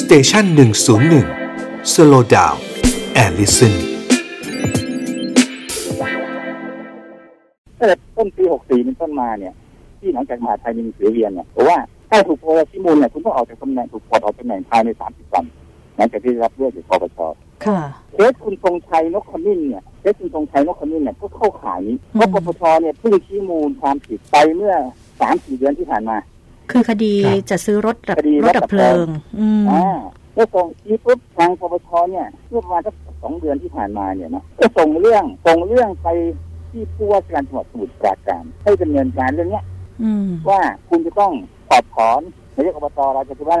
station หนึ่งศูนย์หนึ่ง slow down and listenตั้งแต่ต้นปี64เป็นต้นมาเนี่ย ที่หลังจากมหาดไทยมีหนังสือเวียนเนี่ยบอกว่าถ้าถูกปปชชี้มูลเนี่ยคุณต้องออกจากตำแหน่งถูกปลดออกจากตำแหน่งภายใน30วันหลังจากที่ได้รับเลือกจากปปชค่ะเคสคุณทรงชัยนกขมิ้นเนี่ยเคสคุณทรงชัยนกขมิ้นเนี่ยก็เข้าข่ายนี้เพราะอืมปปชเนี่ยเพิ่งชี้มูลความผิดไปเมื่อสามสี่เดือนที่ผ่านมา คือคดีครับจะซื้อรถดับคดีรถดับเพลิง อืมอ่าก็ส่งชี้ปุ๊บทางปปชเนี่ยเมื่อประมาณสักสองเดือนที่ผ่านมาเนี่ยนะก็ส่งเรื่องส่งเรื่องไปที่ผู้ว่าการจังหวัดสมุทรปราการให้ดำเนินการเรื่องเนี้ยอืมว่าคุณจะต้องถอดถอนนายกอบตราชบุรี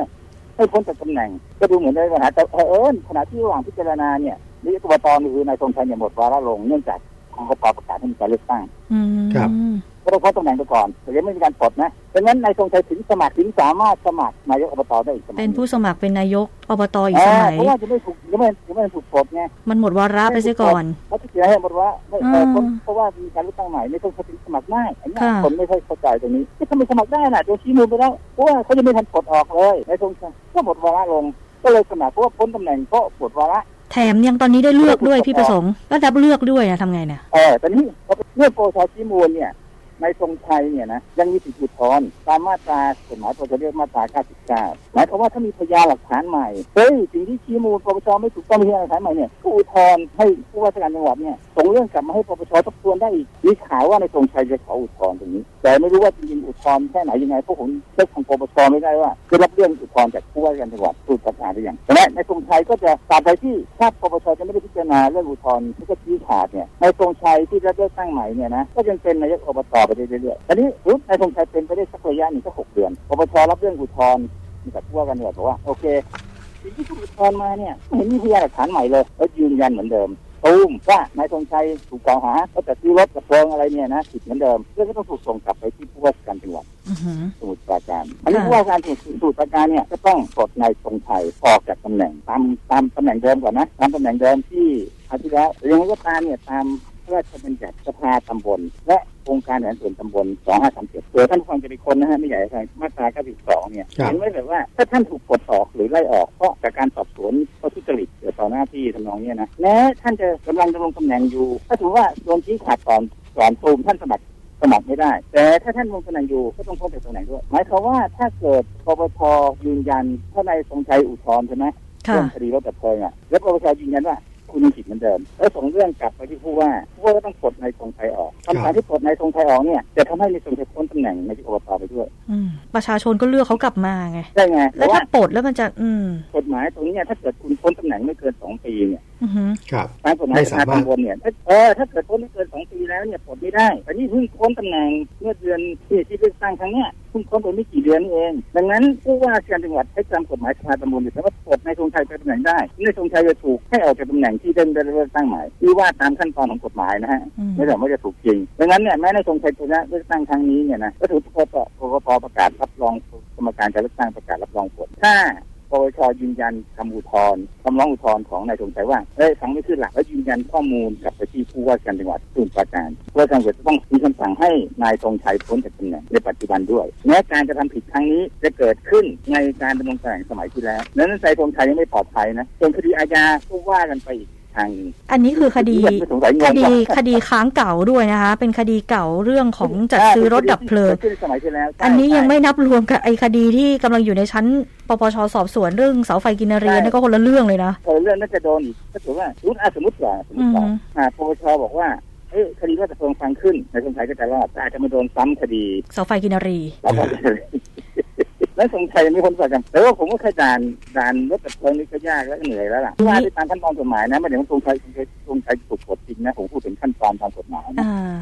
ให้พ้นจากตำแหน่ง ก็ดูเหมือนในปัญหาแต่เผอิญขณะที่ระหว่างพิจารณาเนี่ยนายกอบตนี่คือนายทรงชัยเนี่ยหมดวาระลงเนื่องจาก ทางกตประกาศให้มีการเลือกตั้งอืมครับก็ต้องพ้นตำแหน่งไปก่อนแต่ยังไม่มีการปลดนะดังนั้นนายทรงชัยถึงสมัครถึงสามารถสมัครนายกอบตได้อีกสมัยเป็นผู้สมัครเป็นนายกอบตอีกอ่าสมัยเพราะว่าจะไม่ถูกยังไม่ยังไม่ถูกปลดไงมันหมดวาระไปเสียก่อนเขาจะเสียให้หมดว่าไม่เอออืมพ้นเพราะว่ามีการเลือกตั้งใหม่ไม่ต้องถึงสมัครได้อันนี้ค่ะคนไม่ค่อยเข้าใจตรงนี้ที่ทำไมสมัครได้น่ะโดนชี้มูลไปแล้วเพราะว่าเขายังไม่ทันปลดออกเลยนายทรงชัยก็หมดวาระลง ก็เลยสมัครเพราะว่าพ้นตำแหน่งก็หมดวาระแถมยังตอนนี้ได้เลือกด้วยพี่ประสงค์ก็รับเลือกด้วยนะทำไงเนี่ยเออแต่นี้พอเลือกโกชชี้มูลเนี่ย นายทรงชัยเนี่ยนะยังมีสิทธิอุทธรณ์ตามมาตรากฎหมายปปชเรียกมาตรา99หมายความว่าถ้ามีพยานหลักฐานใหม่เฮ้ยสิ่งที่ชี้มูลปปชไม่ถูกต้องมีพยานหลักฐานใหม่เนี่ยก็อุทธรณ์ให้ผู้ว่าราชการจังหวัดเนี่ยส่งเรื่องกลับมาให้ปปชทบทวนได้อีกมีข่าวว่านายทรงชัยจะขออุทธรณ์ตรงนี้ แต่ไม่รู้ว่าจริงๆอุทธรณ์แค่ไหนยังไงพราะผมเช็คของปปชไม่ได้ว่าจะรับเรื่องอุทธรณ์จากผู้ว่าราชการจังหวัดสูตรประกาศหรือยังแต่นายทรงชัยก็จะตามไปที่ถ้าปปชจะไม่ได้พิจารณาเรื่องอุทธรณ์ที่ก็ชี้ขาดเนี่ยนายทรงชัยที่รับเลือกตั้งใหม่เนี่ยนะก็ยังเป็นนายกอบตไปเรื่อยๆอันนี้รู้นายทรงชัยเป็นไปได้สักระยะหนึ่งก็หกเดือนปปชรับเรื่องอุทธรณ์จากผู้ว่าการจังหวัดบอกว่าโอเคสิ่งที่คุณอุทธรณ์มาเนี่ยไม่เห็นมีพยานหลักฐานใหม่เลยแล้วยืนยันเหมือนเดิมตูมว่านายธงชัยถูกกล่าวหาว่าจะซื้อรถกับเพลิงอะไรเนี่ยนะผิดเหมือนเดิมเรื่องก็ต้องถูกส่งกลับไปที่ผู้ว่าราชการจังหวัดอือหือสมุทรปราการอันนี้ค่ะผู้ว่าการสมุทรปราการเนี่ยก็ต้องปลดนายธงชัยออกจากตำแหน่งตามตามตำแหน่งเดิมก่อนนะตามตำแหน่งเดิมที่อาทิตย์แล้วยังไงก็ตามเนี่ยตาม พระราชบัญญัติสภาตำบล และองค์การแผนส่วนตำบล 2537เผื่อท่านผู้ฟังจะเป็นคนนะฮะไม่ใหญ่ใครมาตรา92เนี่ยครับเห็นไว้แบบว่าถ้าท่านถูกปลดออกหรือไล่ออกเพราะจากการสอบสวนเขาทุจริตเกี่ยวต่อหน้าที่ทำนองเนี้ยนะแม้ท่านจะกำลังดำรงตำแหน่งอยู่ ถ้าถือว่าโดนชี้ขาดก่อนก่อนตูมท่านสมัครสมัครไม่ได้ แต่ถ้าท่านลงตำแหน่งอยู่ก็ต้องพ้นจากตำแหน่งด้วย หมายความว่าถ้าเกิดปปชยืนยันถ้านายทรงชัยอุทธรณ์ใช่ไหมค่ะเรื่องคดีรถดับเพลิงอะแล้วปปชยืนยันว่า คุณยังผิดเหมือนเดิมแล้วส่งเรื่องกลับไปที่ผู้ว่าผู้ว่าก็ต้องปลดนายทรงชัยออกครับคำสั่งที่ปลดนายทรงชัยออกเนี่ยจะทำให้นายทรงชัยพ้นตำแหน่งในที่อบตไปด้วยอืมประชาชนก็เลือกเขากลับมาไงได้ไงแล้แต่วว่าถ้าปลดแล้วมันจะอืมกฎหมายตรงนี้เนี่ยถ้าเกิดคุณพ้นตำแหน่งไม่เกินสองปีเนี่ยอือหือครับตามกฎหมายไม่สสาภามารถตำบลเนี่ยถ้าเออถ้าเกิดพ้นไม่เกินสองปีแล้วเนี่ยปลดไม่ได้แต่นี่เพิ่งพ้นตำแหน่งเมื่อเดือนที่ที่เลือกตั้งครั้งเนี้ยเพิ่งพ้นไปไม่กี่เดือนนี่เอง ดังนั้นผู้ว่าราชการจังหวัดใช้ตามกฎหมายสภาตำบลอยู่แต่ว่าปลดนายทรงชัยไปตำแหน่งได้นายทรงชัยจะถูกให้ออกจากตำแหน่งที่ได้ได้เลือกตั้งใหม่ที่ว่าตามขั้นตอนของกฎหมายนะฮะอืมไม่แต่ว่าจะถูกจริงดังนั้นเนี่ยแม้นายทรงชัยชนะเลือกตั้งครั้งนี้เนี่ยนะก็ถูกกกตกกตประกาศรับรองกรรมการการเลือกตั้งประกาศรับรองผลถ้า ปปชยืนยันคำอุทธรณ์คำร้องอุทธรณ์ของนายธงชัยว่าเอ้ยฟังไม่ขึ้นหลักและยืนยันข้อมูลกับไปที่ผู้ว่าการจังหวัดสมุทรปราการผู้ว่าทารจังหวัดต้องมีคำสั่งให้นายธงชัยพ้นจากตำแหน่งในปัจจุบันด้วยแม้การกระทำผิดครั้งนี้จะเกิดขึ้นในการดำรงตำแหน่งสมัยที่แล้ว นั้นนายธงชัยยังไม่ปลอดภัยนะส่วนคดีอาญาก็ว่ากันไปอีก ทางหนึ่งอันนี้คือคดีไม่สงสัยงงคดีว่ะคดีค้างเก่าด้วยนะคะ เป็นคดีเก่าเรื่องของจัดซื้อรถดับเพลิงกิดขึ้นในสมัยที่แล้วใช่อันนี้ยังใช่ไม่นับรวมกับไอ้คดีที่กำลังอยู่ในชั้นปปชสอบสวนเรื่องเสาไฟกินรีใช่นั่นก็คนละเรื่องเลยนะเออเรื่องน่าจะโดนอีกถ้าถือว่าสมมติอะสมมติว่าสมมติว่าอืมอ่าปปชบอกว่าเอ้ยคดีว่าจะเพิ่งฟังขึ้นในสงสัยก็จะรอดแต่อาจจะมาโดนซ้ำคดีเสาไฟกินรี แล้วก็แล้วสงสัยยังไม่พ้นสอบกันแต่ว่าผมก็เคยด่านด่านรถดับเพลิงนี่ก็ยากแล้วก็เหนื่อยแล้วล่ะว่าไปตามขั้นตอนกฎหมายนะไม่ได้ว่าตรงชัยตรงชัยตรงชัยถูกกฎจริงนะผมพูดถึงขั้นตอนตามกฎหมายนะอ่า